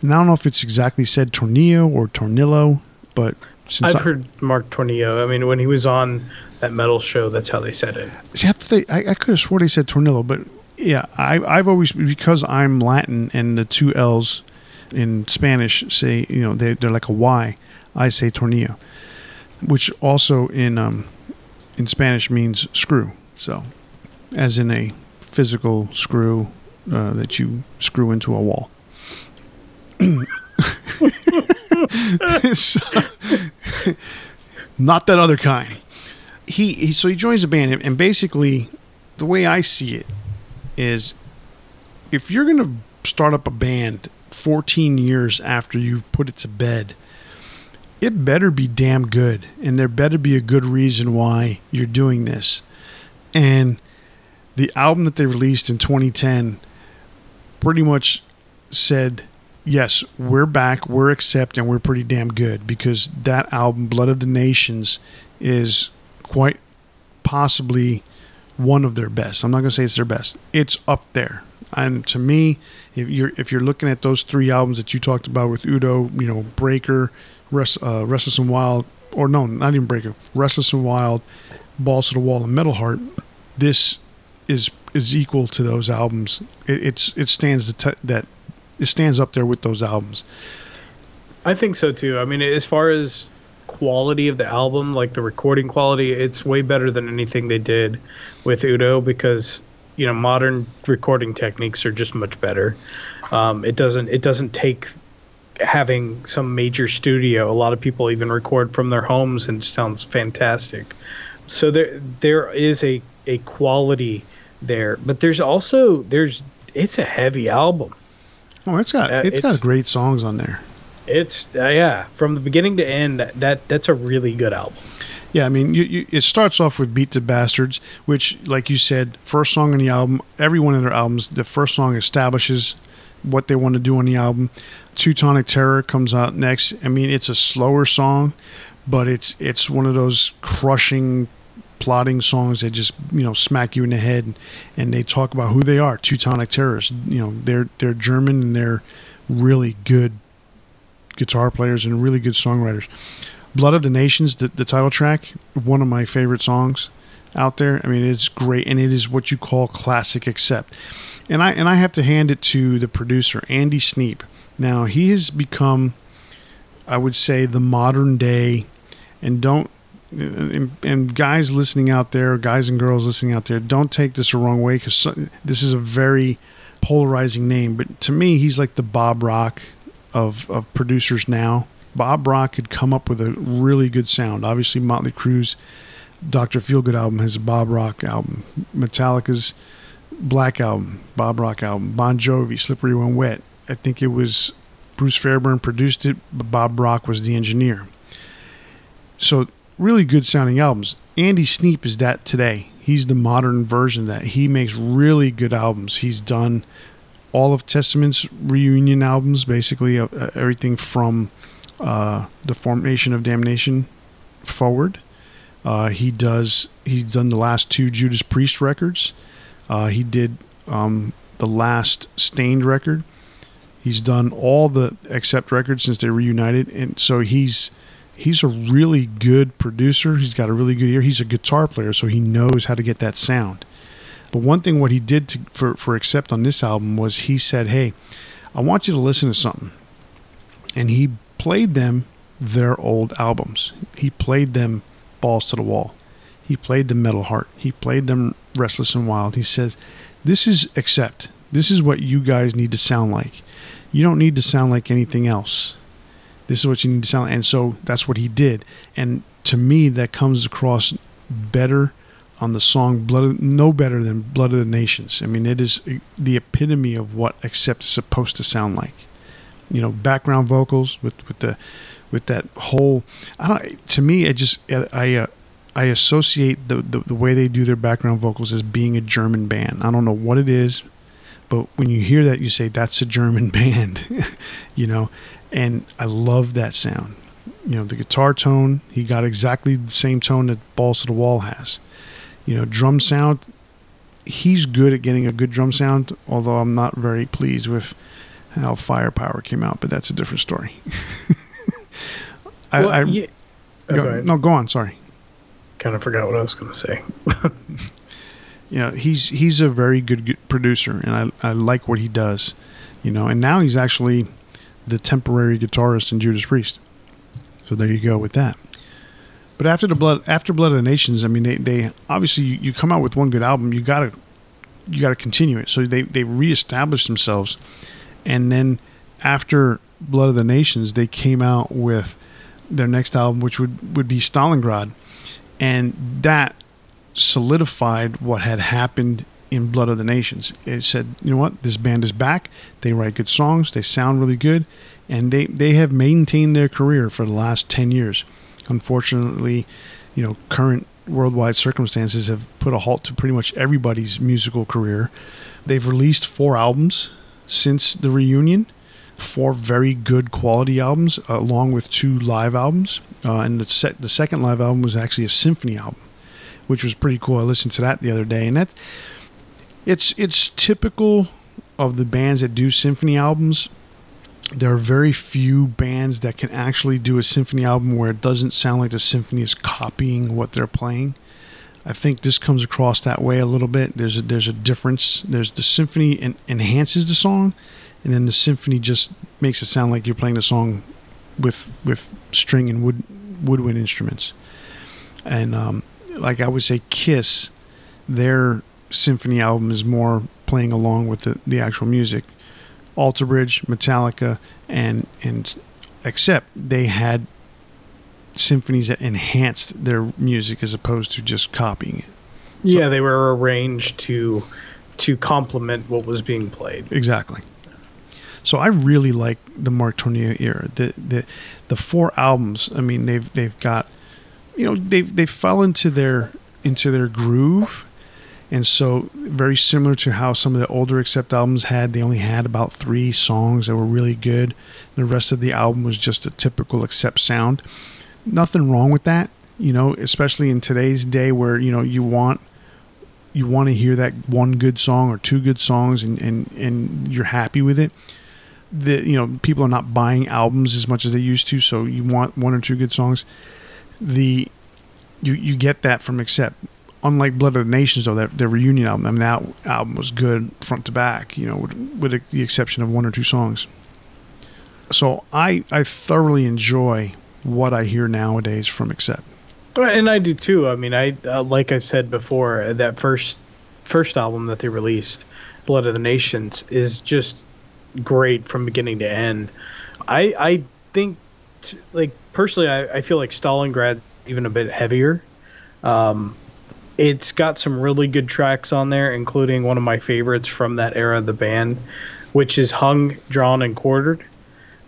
And I don't know if it's exactly said Tornillo or Tornillo, but since I've I, heard Mark Tornillo. I mean, when he was on that metal show, that's how they said it. See, I, they, I, I could have swore they said Tornillo, but yeah, I, I've always because I'm Latin and the two L's in Spanish say you know they they're like a Y. I say Tornillo, which also in um, in Spanish means screw. So, as in a physical screw uh, that you screw into a wall. So- not that other kind. He, he so he joins the band, and- and basically, the way I see it is, if you're going to start up a band 14 years after you've put it to bed, it better be damn good, and there better be a good reason why you're doing this. And the album that they released in 2010 pretty much said, yes, we're back, we're accept, and we're pretty damn good because that album, Blood of the Nations, is quite possibly one of their best. I'm not going to say it's their best. It's up there. And to me, if you're if you're looking at those three albums that you talked about with Udo, you know, Breaker, Rest, uh, Restless and Wild, or no, not even Breaker, Restless and Wild, Balls to the Wall, and Metal Heart, this is is equal to those albums. It, it's it stands the t- that it stands up there with those albums. I think so too. I mean, as far as quality of the album, like the recording quality, it's way better than anything they did with Udo because you know modern recording techniques are just much better. Um, it doesn't it doesn't take having some major studio. A lot of people even record from their homes and it sounds fantastic. So there there is a a quality there, but there's also there's it's a heavy album. Oh, it's got Uh, it's got great songs on there. It's uh, yeah, from the beginning to end. That that's a really good album. Yeah, I mean, you, you, it starts off with "Beat the Bastards," which, like you said, first song on the album. Every one of their albums, the first song establishes what they want to do on the album. "Teutonic Terror" comes out next. I mean, it's a slower song, but it's it's one of those crushing, plotting songs that just you know smack you in the head, and they talk about who they are. Teutonic terrorists. You know, they're they're German and they're really good guitar players and really good songwriters. Blood of the Nations, the, the title track, one of my favorite songs out there. I mean, it's great, and it is what you call classic accept. And I and I have to hand it to the producer Andy Sneap. Now he has become, I would say, the modern day, and don't. And, and guys listening out there, guys and girls listening out there, don't take this the wrong way because this is a very polarizing name. But to me, he's like the Bob Rock of of producers now. Bob Rock could come up with a really good sound. Obviously, Motley Crue's Dr. Feelgood album has a Bob Rock album. Metallica's Black album, Bob Rock album. Bon Jovi, Slippery When Wet. I think it was Bruce Fairbairn produced it, but Bob Rock was the engineer. So, really good sounding albums. Andy Sneap is that today. He's the modern version of that. He makes really good albums. He's done all of Testament's reunion albums, basically uh, everything from uh, the formation of Damnation forward. Uh, he does. He's done the last two Judas Priest records. Uh, he did um, the last Staind record. He's done all the Accept records since they reunited, and so he's he's a really good producer. He's got a really good ear. He's a guitar player, so he knows how to get that sound. But one thing, what he did to, for for Accept on this album was he said, "Hey, I want you to listen to something," and he played them their old albums. He played them balls to the wall. He played them Metal Heart. He played them Restless and Wild. He says, "This is accept. This is what you guys need to sound like. You don't need to sound like anything else. This is what you need to sound." Like. And so that's what he did. And to me, that comes across better on the song "Blood." No better than "Blood of the Nations." I mean, it is the epitome of what accept is supposed to sound like you know background vocals with with the with that whole I don't to me it just I uh, I associate the, the the way they do their background vocals as being a German band. I don't know what it is, but when you hear that you say that's a German band, you know, and I love that sound. You know, the guitar tone, he got exactly the same tone that Balls to the Wall has. You know, drum sound, he's good at getting a good drum sound, although I'm not very pleased with how Firepower came out, but that's a different story. I, well, I yeah. oh, go, go no, go on. Sorry. Kind of forgot what I was going to say. yeah, he's he's a very good producer, and I I like what he does. You know, and now he's actually the temporary guitarist in Judas Priest. So there you go with that. But after the blood, after Blood of the Nations, I mean, they, they obviously you, you come out with one good album, you gotta you gotta continue it. So they they reestablished themselves and then after Blood of the Nations, they came out with their next album, which would, would be Stalingrad. And that solidified what had happened in Blood of the Nations. It said, you know what, this band is back. They write good songs. They sound really good. And they, they have maintained their career for the last 10 years. Unfortunately, you know, current worldwide circumstances have put a halt to pretty much everybody's musical career. They've released four albums since the reunion. Four very good quality albums, uh, along with two live albums. Uh, and the, set, the second live album was actually a symphony album, which was pretty cool. I listened to that the other day, and that it's it's typical of the bands that do symphony albums. There are very few bands that can actually do a symphony album where it doesn't sound like the symphony is copying what they're playing. I think this comes across that way a little bit. There's a, there's a difference. There's the symphony en- enhances the song, and then the symphony just makes it sound like you're playing the song with with string and wood woodwind instruments. And um, like I would say, Kiss, their symphony album is more playing along with the, the actual music. Alter Bridge, Metallica, and and Accept they had symphonies that enhanced their music as opposed to just copying it. Yeah, so, they were arranged to to complement what was being played. Exactly. So I really like the Mark Tornillo era. The the the four albums. I mean, they've they've got, you know, they've they fell into their into their groove, and so very similar to how some of the older Accept albums had. They only had about three songs that were really good. The rest of the album was just a typical Accept sound nothing wrong with that, you know, especially in today's day where, you know, you want you want to hear that one good song or two good songs and, and, and you're happy with it. The you know people are not buying albums as much as they used to, so you want one or two good songs. The you you get that from Accept. Unlike Blood of the Nations, though, their, their reunion album, I mean, that album was good front to back, you know, with, with the exception of one or two songs. So I I thoroughly enjoy what I hear nowadays from Accept. And I do too. I mean, I uh, like I said before, that first first album that they released, Blood of the Nations, is just great from beginning to end. I I think, t- like personally, I, I feel like Stalingrad even a bit heavier. Um, it's got some really good tracks on there, including one of my favorites from that era of the band, which is Hung, Drawn, and Quartered.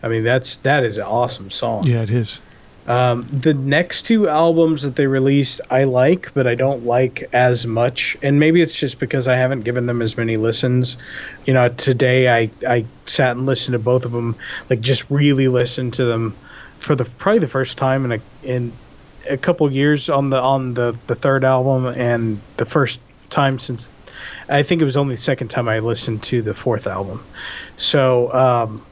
I mean, that's that is an awesome song. Yeah, it is. Um, the next two albums that they released, I like, but I don't like as much. And maybe it's just because I haven't given them as many listens. You know, today I, I sat and listened to both of them, like just really listened to them for the probably the first time in a in a couple years on the on the the third album and the first time since I think it was only the second time I listened to the fourth album. So. Um,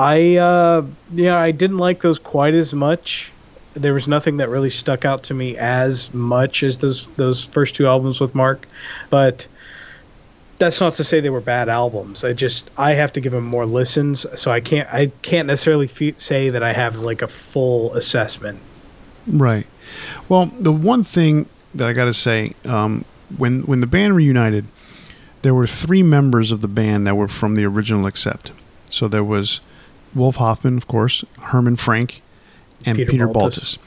I uh, yeah, I didn't like those quite as much. There was nothing that really stuck out to me as much as those those first two albums with Mark, but that's not to say they were bad albums. I just I have to give them more listens, so I can't I can't necessarily say that I have like a full assessment. Right. Well, the one thing that I got to say, um, when when the band reunited, there were three members of the band that were from the original Accept. So there was Wolf Hoffmann, of course, Herman Frank, and Peter, Peter. Baltes.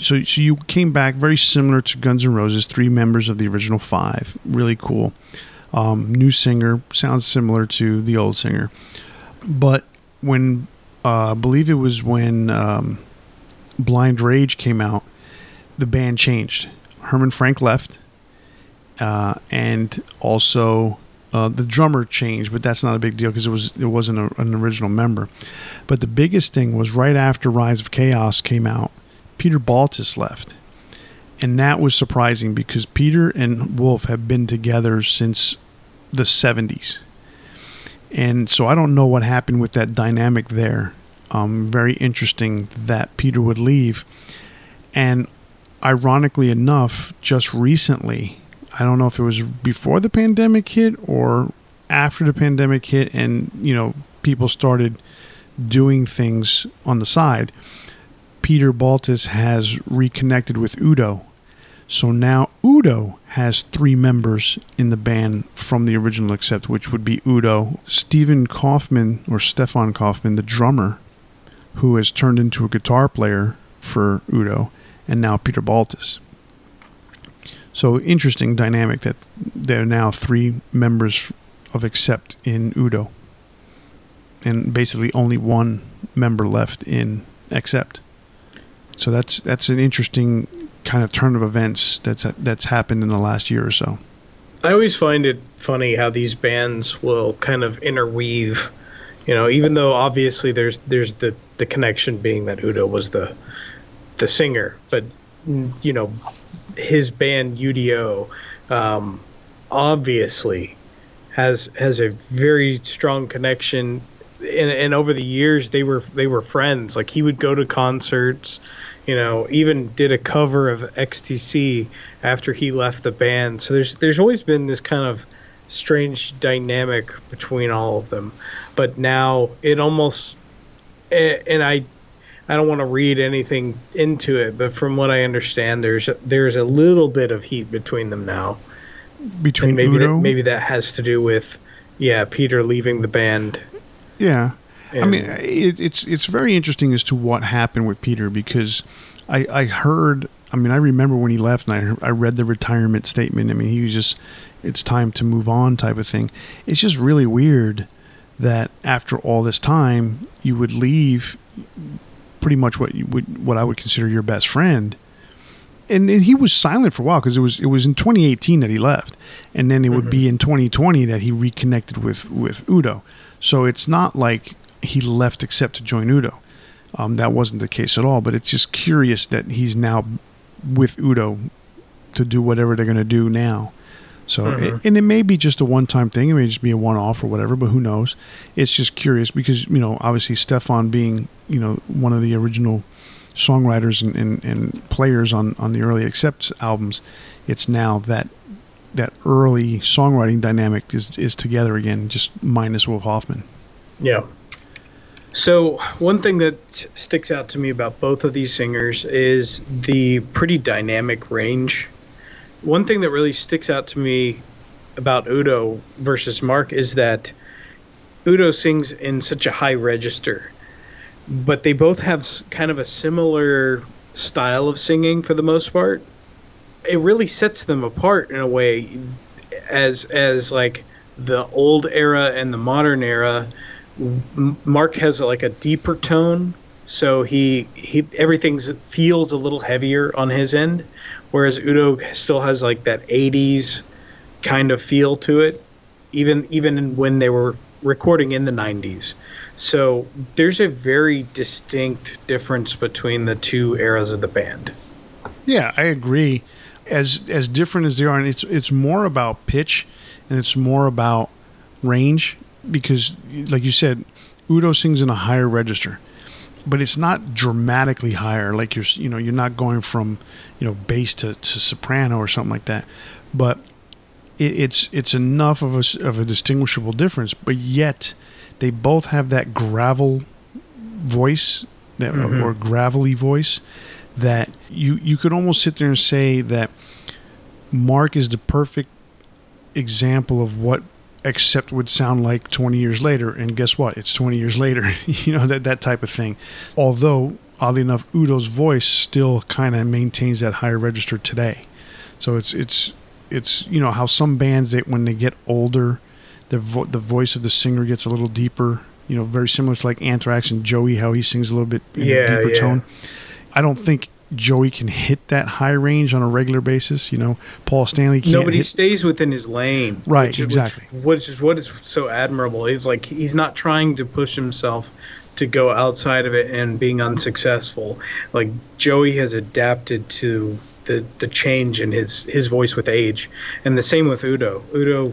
So, so you came back very similar to Guns N' Roses, three members of the original five. Really cool. Um, new singer sounds similar to the old singer, but when uh, I believe it was when um, Blind Rage came out, the band changed. Herman Frank left, uh, and also uh, the drummer changed, but that's not a big deal because it was it wasn't a, an original member. But the biggest thing was right after Rise of Chaos came out, Peter Baltes left, and that was surprising because Peter and Wolf have been together since the '70s, and so I don't know what happened with that dynamic there. Um, very interesting that Peter would leave, and ironically enough, just recently I don't know if it was before the pandemic hit or after the pandemic hit, and you know people started doing things on the side. Peter Baltes has reconnected with Udo, so now Udo has three members in the band from the original Accept, which would be Udo, Stephen Kaufman or Stefan Kaufman, the drummer, who has turned into a guitar player for Udo, and now Peter Baltes. So interesting dynamic that there are now three members of Accept in Udo, and basically only one member left in Accept. So that's that's an interesting kind of turn of events that's that's happened in the last year or so. I always find it funny how these bands will kind of interweave. You know, even though obviously there's there's the the connection being that Udo was the the singer, but you know his band UDO um, obviously has has a very strong connection. And, and over the years they were they were friends. Like he would go to concerts you know even did a cover of XTC after he left the band. So there's there's always been this kind of strange dynamic between all of them. But now it almost and I I don't want to read anything into it, but from what I understand, there's a, there's a little bit of heat between them now. Between and maybe Udo? that, maybe that has to do with yeah Peter leaving the band. Yeah, and I mean it, it's it's very interesting as to what happened with Peter because I I heard I mean I remember when he left and I I read the retirement statement. I mean he was just it's time to move on type of thing. It's just really weird that after all this time you would leave pretty much what you would what I would consider your best friend. And, and he was silent for a while because it was it was in 2018 that he left, and then it would mm-hmm. be in 2020 that he reconnected with with Udo. So it's not like he left Accept to join Udo. Um, that wasn't the case at all. But it's just curious that he's now with Udo to do whatever they're going to do now. So, it, mm-hmm. and it may be just a one-time thing. It may just be a one-off or whatever, but who knows? It's just curious because you know, obviously, Stefan being you know one of the original songwriters and, and, and players on on the early Accept albums, it's now that that early songwriting dynamic is is together again, just minus Wolf Hoffmann. Yeah. So, one thing that sticks out to me about both of these singers is the pretty dynamic range. One thing that really sticks out to me about Udo versus Mark is that Udo sings in such a high register, but they both have kind of a similar style of singing for the most part. It really sets them apart in a way as as like the old era and the modern era Mark has like a deeper tone, so he he everything feels a little heavier on his end, whereas Udo still has like that '80s kind of feel to it, even even when they were recording in the '90s. So there's a very distinct difference between the two eras of the band. Yeah, I agree. As as different as they are, and it's it's more about pitch, and it's more about range because, like you said, Udo sings in a higher register, but it's not dramatically higher. Like you're, you know, you're not going from, you know, bass to, to soprano or something like that. But it, it's it's enough of a of a distinguishable difference. But yet, they both have that gravel voice, that mm-hmm. or gravelly voice, that you you could almost sit there and say that Mark is the perfect example of what Accept would sound like 20 years later and guess what? It's 20 years later you know that that type of thing. Although oddly enough udo's voice still kind of maintains that higher register today. So it's it's it's you know how some bands that when they get older the vo- the voice of the singer gets a little deeper you know very similar to like anthrax and joey how he sings a little bit in yeah, a deeper yeah. tone. I don't think Joey can hit that high range on a regular basis. You know, Paul Stanley can't. Nobody hit. stays within his lane. Right, which, exactly. Which, which is what is so admirable. He's like he's not trying to push himself to go outside of it and being unsuccessful. Like Joey has adapted to the the change in his his voice with age, and the same with Udo. Udo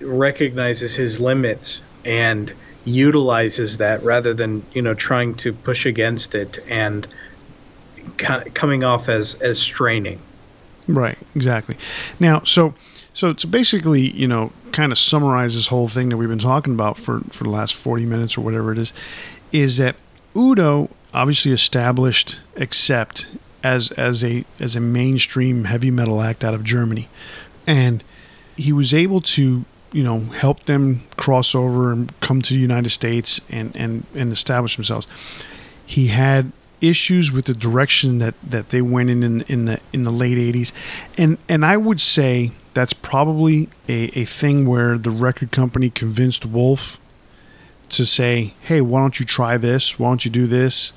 recognizes his limits and utilizes that rather than you know trying to push against it and kind of coming off as as straining. Right. Exactly. Now, so so to basically, you know, kind of summarize this whole thing that we've been talking about for for the last forty minutes or whatever it is, is that Udo obviously established Accept as as a as a mainstream heavy metal act out of Germany, and he was able to you know help them cross over and come to the United States and and and establish themselves. He had issues with the direction that, that they went in, in in the in the late 80s and and I would say that's probably a, a thing where the record company convinced Wolf to say hey why don't you try this? Why don't you do this?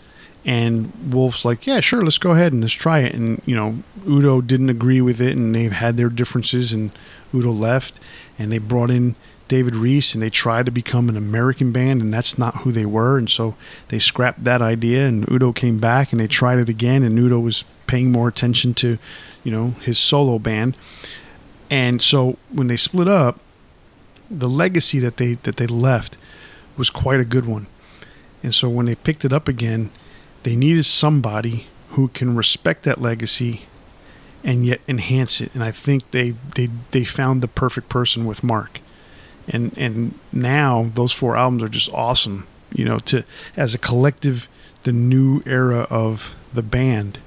And Wolf's like yeah sure let's go ahead and let's try it. And you know Udo didn't agree with it and they've had their differences and Udo left and they brought in David Reece and they tried to become an American band, and that's not who they were. And so they scrapped that idea, and Udo came back and they tried it again, and Udo was paying more attention to, you know, his solo band. And so when they split up, the legacy that they that they left was quite a good one. And so when they picked it up again, they needed somebody who can respect that legacy and yet enhance it. And I think they they they found the perfect person with Mark and and now those four albums are just awesome. You know, to as a collective, the new era of the band.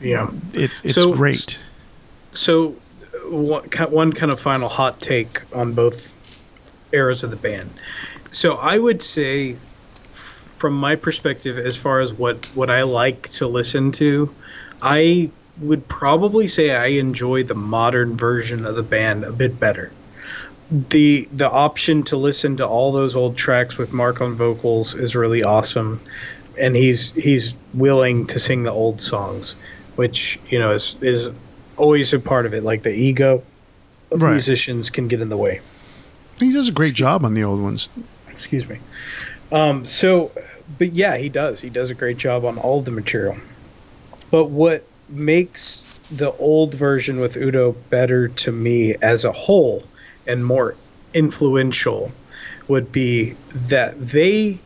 Yeah, it, it's so, great. So, one, one kind of final hot take on both eras of the band. So, I would say, from my perspective, as far as what what I like to listen to, I would probably say I enjoy the modern version of the band a bit better the the option to listen to all those old tracks with Mark on vocals is really awesome, and he's he's willing to sing the old songs, which you know is is always a part of it. Like the ego of right. musicians can get in the way. He does a great job on the old ones. Excuse me. Um, so, but yeah, he does. He does a great job on all the material. But what makes the old version with Udo better to me as a whole and more influential would be that they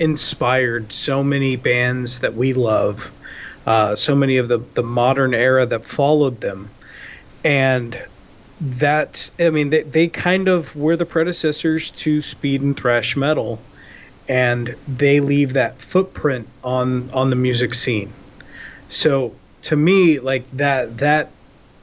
inspired so many bands that we love, uh, so many of the, the modern era that followed them. And that, I mean, they, they kind of were the predecessors to speed and thrash metal. And they leave that footprint on, on the music scene. So to me, like that, that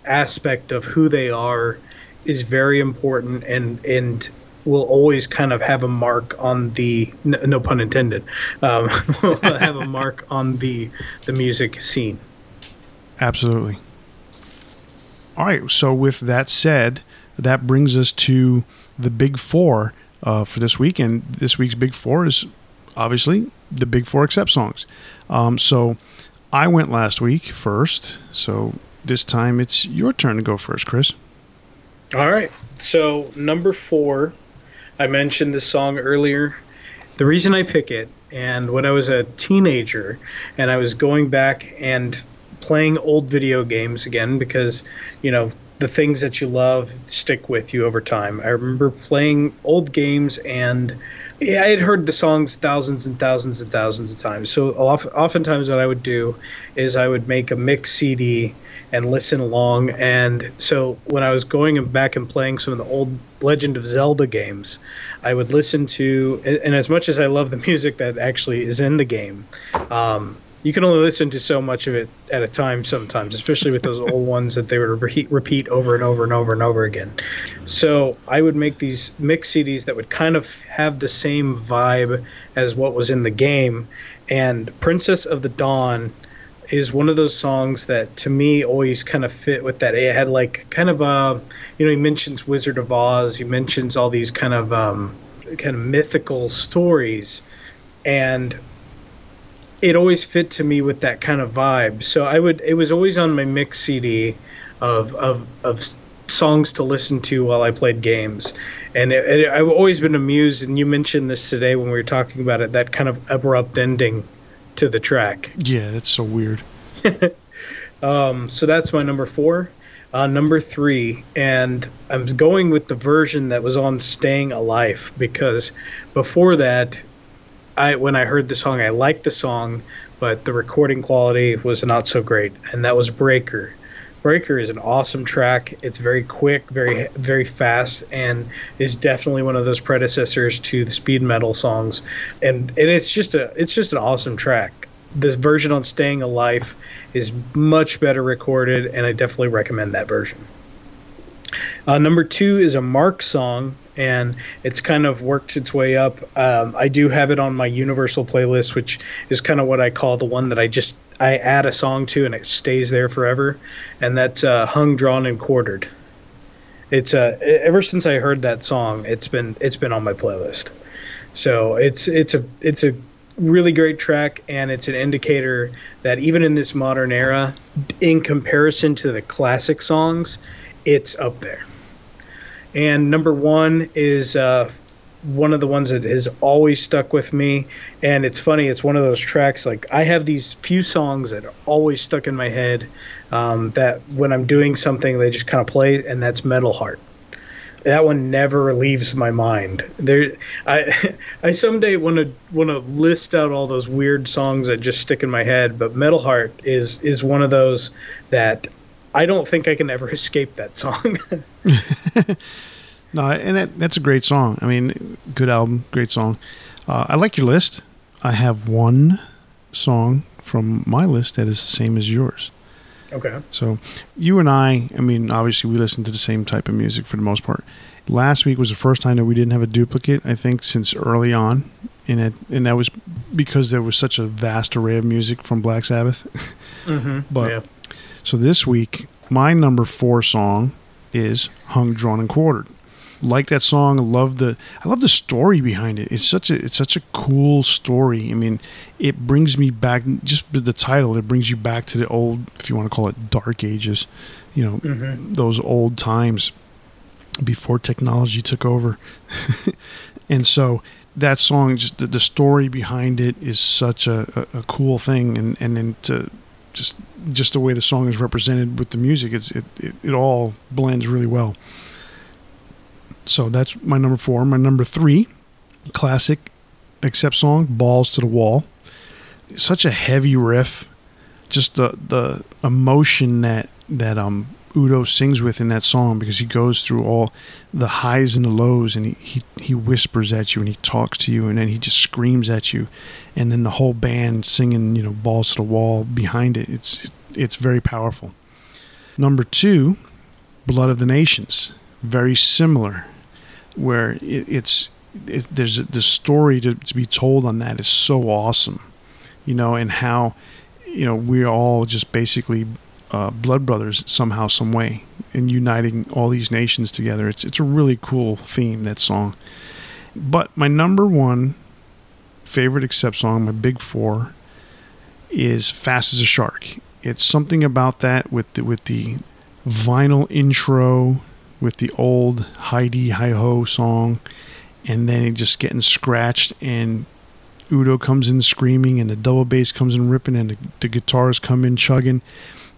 aspect of who they are is very important and, and will always kind of have a mark on the no pun intended um, will have a mark on the the music scene. Absolutely. All right so with that said that brings us to the big four uh, for this week and this week's big four is obviously the big four accept songs. Um, so i went last week first so this time it's your turn to go first chris all right so number four I mentioned this song earlier. The reason I pick it, and when I was a teenager, and I was going back and playing old video games again because, you know, the things that you love stick with you over time. I remember playing old games and I had heard the songs thousands and thousands and thousands of times. So oftentimes what I would do is I would make a mix CD and listen along. And so when I was going back and playing some of the old Legend of Zelda games, I would listen to, and as much as I love the music that actually is in the game, um, you can only listen to so much of it at a time sometimes, especially with those old ones that they would repeat, repeat over and over and over and over again. So I would make these mix CDs that would kind of have the same vibe as what was in the game. And Princess of the Dawn is one of those songs that to me always kind of fit with that. It had like kind of a, you know, he mentions Wizard of Oz, he mentions all these kind of um, kind of mythical stories, and it always fit to me with that kind of vibe. So I would, it was always on my mix CD of of of songs to listen to while I played games. And it, it, I've always been amused, and you mentioned this today when we were talking about it, that kind of abrupt ending to the track. Yeah, that's so weird. um, so that's my number four. Uh, number three, and I'm going with the version that was on "Staying a Life" because before that, I when I heard the song, I liked the song, but the recording quality was not so great, and that was "Breaker." Breaker is an awesome track. It's very quick, very very fast, and is definitely one of those predecessors to the speed metal songs. And, and it's just a it's just an awesome track. This version on Staying a Life is much better recorded, and I definitely recommend that version. Uh, number two is a Mark song, and it's kind of worked its way up. Um, I do have it on my Universal playlist, which is kind of what I call the one that I just I add a song to and it stays there forever, and that's uh, "Hung, Drawn, and Quartered." It's uh, ever since I heard that song, it's been it's been on my playlist. So it's it's a it's a really great track, and it's an indicator that even in this modern era, in comparison to the classic songs, it's up there. And number one is uh, one of the ones that has always stuck with me. And it's funny, it's one of those tracks. Like I have these few songs that are always stuck in my head. Um, that when I'm doing something, they just kind of play, and that's Metal Heart. That one never leaves my mind. There, I, I someday want to want to list out all those weird songs that just stick in my head. But Metal Heart is is one of those that I don't think I can ever escape that song. no, and that, that's a great song. I mean, good album, great song. Uh, I like your list. I have one song from my list that is the same as yours. Okay. So you and I, I mean, obviously we listen to the same type of music for the most part. Last week was the first time that we didn't have a duplicate. I think since early on, in it, and that was because there was such a vast array of music from Black Sabbath. Mm-hmm. but yeah. So this week, my number four song is "Hung, Drawn, and Quartered." Like that song, I love the I love the story behind it. It's such a it's such a cool story. I mean, it brings me back. Just the title, it brings you back to the old, if you want to call it, dark ages. You know, mm-hmm. those old times before technology took over. and so that song, just the, the, story behind it is such a, a, a, cool thing. And, and then to just just the way the song is represented with the music, it's it, it, it all blends really well. So that's my number four. My number three, classic accept song, Balls to the Wall. Such a heavy riff, just the the emotion that that um Udo sings with in that song because he goes through all the highs and the lows and he, he, he whispers at you and he talks to you and then he just screams at you and then the whole band singing, you know, balls to the wall behind it. It's it's very powerful. Number two, Blood of the Nations. Very similar, where it, it's it, there's the story to, to be told on that is so awesome, you know, and how you know we're all just basically uh, blood brothers somehow, some way, and uniting all these nations together. It's it's a really cool theme that song. But my number one favorite accept song, my big four, is "Fast as a Shark." It's something about that with the with the vinyl intro, with the old Hi-De Hi-Ho song, and then it just getting scratched and Udo comes in screaming and the double bass comes in ripping and the, the guitars come in chugging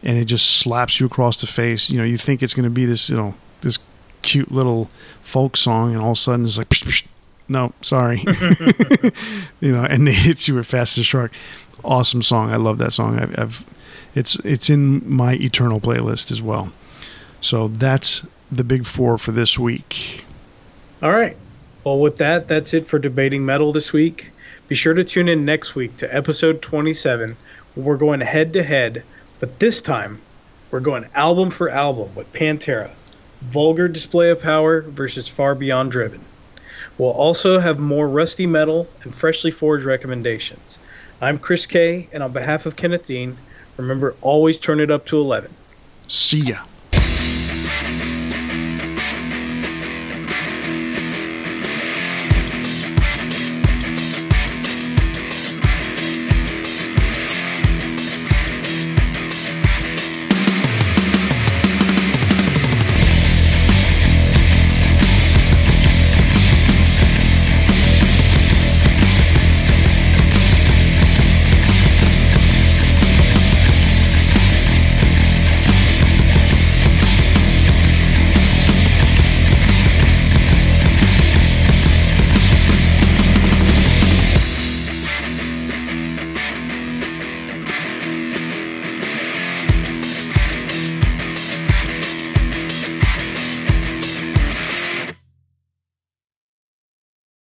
and it just slaps you across the face. You know, you think it's going to be this, you know, this cute little folk song, and all of a sudden it's like, psh, psh, no, sorry, you know, and it hits you with fast as a shark. Awesome song. I love that song. I've, I've, it's it's in my eternal playlist as well. So that's the big four for this week. All right. Well, with that, that's it for debating metal this week. Be sure to tune in next week to episode 27, where we're going head to head but this time, we're going album for album with Pantera. Vulgar display of power versus Far Beyond Driven. We'll also have more rusty metal and freshly forged recommendations. I'm Chris Kaye, and on behalf of Kenneth Dean, remember always turn it up to 11. See ya.